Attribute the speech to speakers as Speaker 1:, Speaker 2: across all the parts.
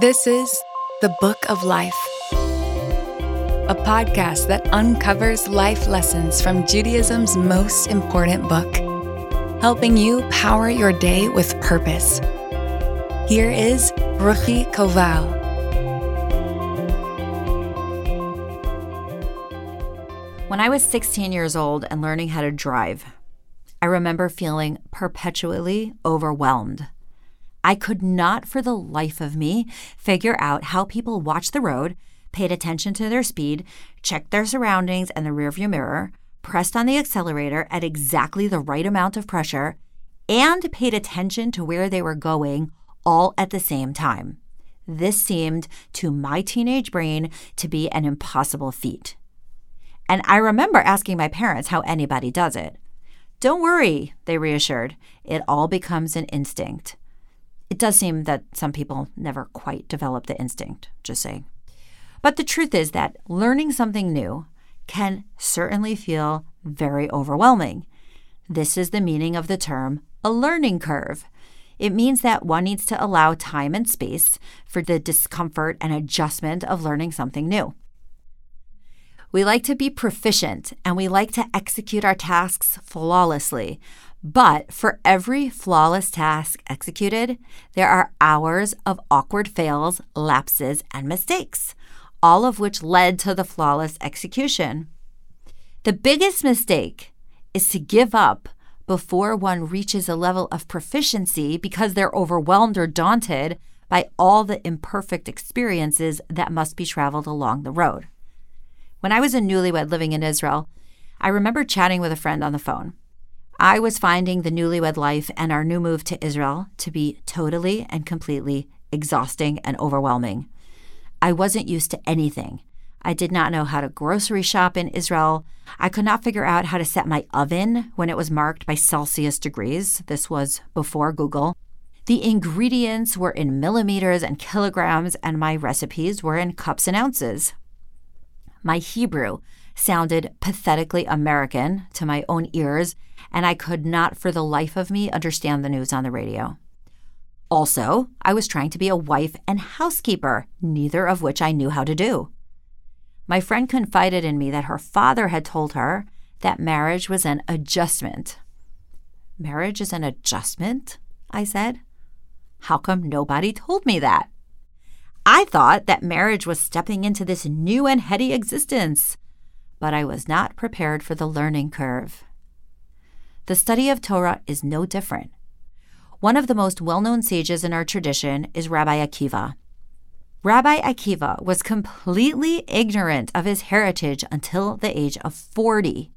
Speaker 1: This is The Book of Life, a podcast that uncovers life lessons from Judaism's most important book, helping you power your day with purpose. Here is Ruchi Koval.
Speaker 2: When I was 16 years old and learning how to drive, I remember feeling perpetually overwhelmed. I could not for the life of me figure out how people watched the road, paid attention to their speed, checked their surroundings and the rearview mirror, pressed on the accelerator at exactly the right amount of pressure, and paid attention to where they were going all at the same time. This seemed to my teenage brain to be an impossible feat. And I remember asking my parents how anybody does it. Don't worry, they reassured. It all becomes an instinct. It does seem that some people never quite develop the instinct, just saying. But the truth is that learning something new can certainly feel very overwhelming. This is the meaning of the term a learning curve. It means that one needs to allow time and space for the discomfort and adjustment of learning something new. We like to be proficient and we like to execute our tasks flawlessly, but for every flawless task executed, there are hours of awkward fails, lapses, and mistakes, all of which led to the flawless execution. The biggest mistake is to give up before one reaches a level of proficiency because they're overwhelmed or daunted by all the imperfect experiences that must be traveled along the road. When I was a newlywed living in Israel, I remember chatting with a friend on the phone. I was finding the newlywed life and our new move to Israel to be totally and completely exhausting and overwhelming. I wasn't used to anything. I did not know how to grocery shop in Israel. I could not figure out how to set my oven when it was marked by Celsius degrees. This was before Google. The ingredients were in millimeters and kilograms, and my recipes were in cups and ounces. My Hebrew sounded pathetically American to my own ears, and I could not for the life of me understand the news on the radio. Also, I was trying to be a wife and housekeeper, neither of which I knew how to do. My friend confided in me that her father had told her that marriage was an adjustment. Marriage is an adjustment? I said. How come nobody told me that? I thought that marriage was stepping into this new and heady existence but I was not prepared for the learning curve. The study of Torah is no different. One of the most well known sages in our tradition is Rabbi Akiva. Rabbi Akiva was completely ignorant of his heritage until the age of 40.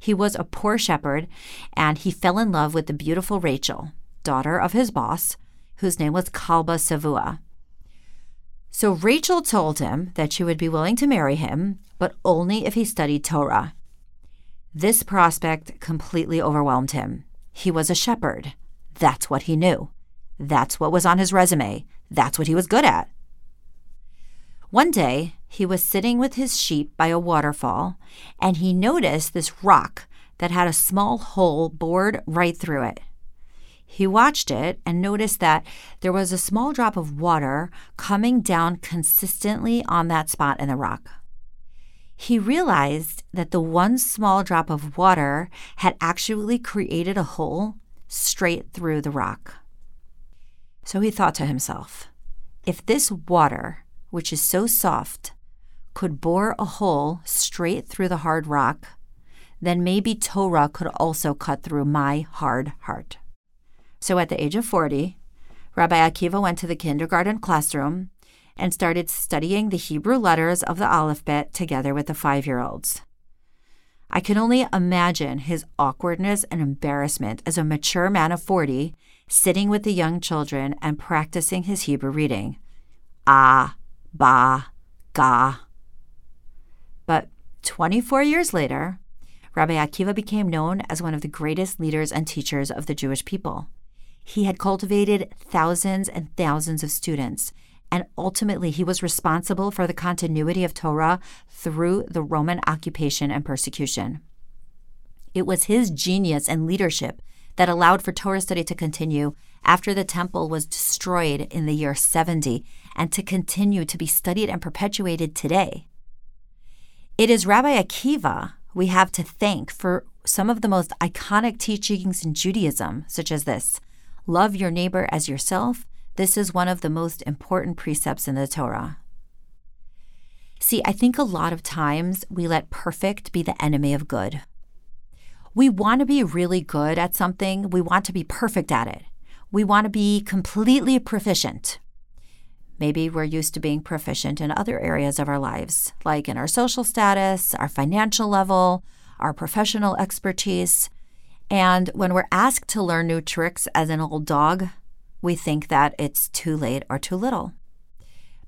Speaker 2: He was a poor shepherd and he fell in love with the beautiful Rachel, daughter of his boss, whose name was Kalba Savua. So Rachel told him that she would be willing to marry him, but only if he studied Torah. This prospect completely overwhelmed him. He was a shepherd. That's what he knew. That's what was on his resume. That's what he was good at. One day, he was sitting with his sheep by a waterfall, and he noticed this rock that had a small hole bored right through it. He watched it and noticed that there was a small drop of water coming down consistently on that spot in the rock. He realized that the one small drop of water had actually created a hole straight through the rock. So he thought to himself, if this water, which is so soft, could bore a hole straight through the hard rock, then maybe Torah could also cut through my hard heart. So at the age of 40, Rabbi Akiva went to the kindergarten classroom and started studying the Hebrew letters of the alphabet together with the five year olds. I can only imagine his awkwardness and embarrassment as a mature man of 40 sitting with the young children and practicing his Hebrew reading. Ah, ba, ga. But 24 years later, Rabbi Akiva became known as one of the greatest leaders and teachers of the Jewish people. He had cultivated thousands and thousands of students, and ultimately he was responsible for the continuity of Torah through the Roman occupation and persecution. It was his genius and leadership that allowed for Torah study to continue after the temple was destroyed in the year 70 and to continue to be studied and perpetuated today. It is Rabbi Akiva we have to thank for some of the most iconic teachings in Judaism, such as this love your neighbor as yourself. This is one of the most important precepts in the Torah. See, I think a lot of times we let perfect be the enemy of good. We want to be really good at something, we want to be perfect at it. We want to be completely proficient. Maybe we're used to being proficient in other areas of our lives, like in our social status, our financial level, our professional expertise. And when we're asked to learn new tricks as an old dog, we think that it's too late or too little.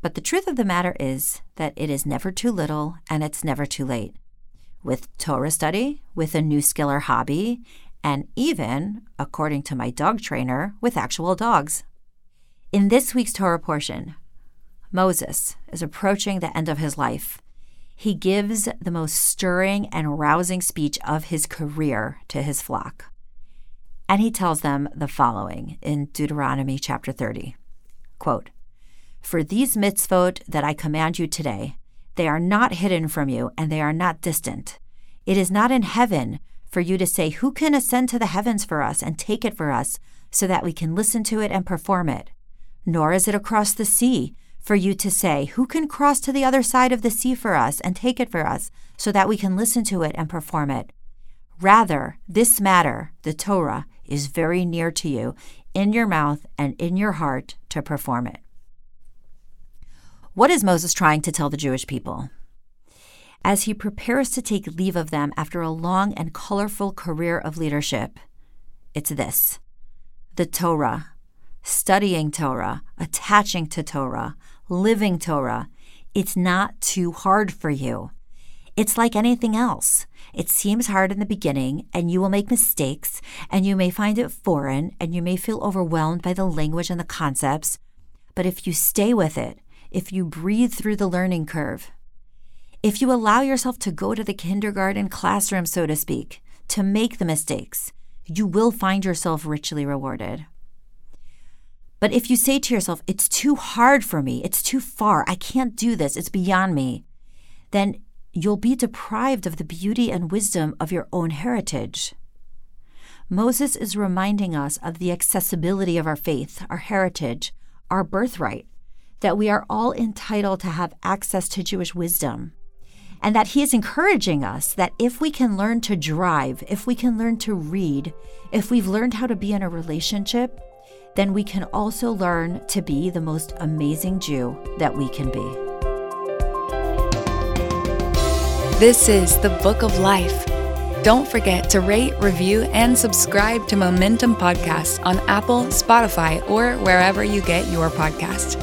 Speaker 2: But the truth of the matter is that it is never too little and it's never too late. With Torah study, with a new skill or hobby, and even, according to my dog trainer, with actual dogs. In this week's Torah portion, Moses is approaching the end of his life. He gives the most stirring and rousing speech of his career to his flock. And he tells them the following in Deuteronomy chapter 30 quote, For these mitzvot that I command you today, they are not hidden from you and they are not distant. It is not in heaven for you to say, Who can ascend to the heavens for us and take it for us so that we can listen to it and perform it? Nor is it across the sea for you to say, Who can cross to the other side of the sea for us and take it for us so that we can listen to it and perform it? Rather, this matter, the Torah, is very near to you, in your mouth and in your heart to perform it. What is Moses trying to tell the Jewish people? as he prepares to take leave of them after a long and colorful career of leadership. It's this the Torah, studying Torah, attaching to Torah, living Torah. It's not too hard for you. It's like anything else. It seems hard in the beginning, and you will make mistakes, and you may find it foreign, and you may feel overwhelmed by the language and the concepts. But if you stay with it, if you breathe through the learning curve, if you allow yourself to go to the kindergarten classroom, so to speak, to make the mistakes, you will find yourself richly rewarded. But if you say to yourself, it's too hard for me, it's too far, I can't do this, it's beyond me, then you'll be deprived of the beauty and wisdom of your own heritage. Moses is reminding us of the accessibility of our faith, our heritage, our birthright, that we are all entitled to have access to Jewish wisdom and that he is encouraging us that if we can learn to drive, if we can learn to read, if we've learned how to be in a relationship, then we can also learn to be the most amazing Jew that we can be.
Speaker 1: This is the Book of Life. Don't forget to rate, review, and subscribe to Momentum Podcasts on Apple, Spotify, or wherever you get your podcast.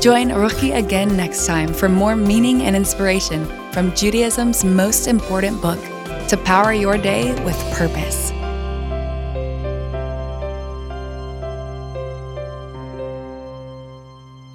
Speaker 1: Join Ruchi again next time for more meaning and inspiration from Judaism's most important book to power your day with purpose.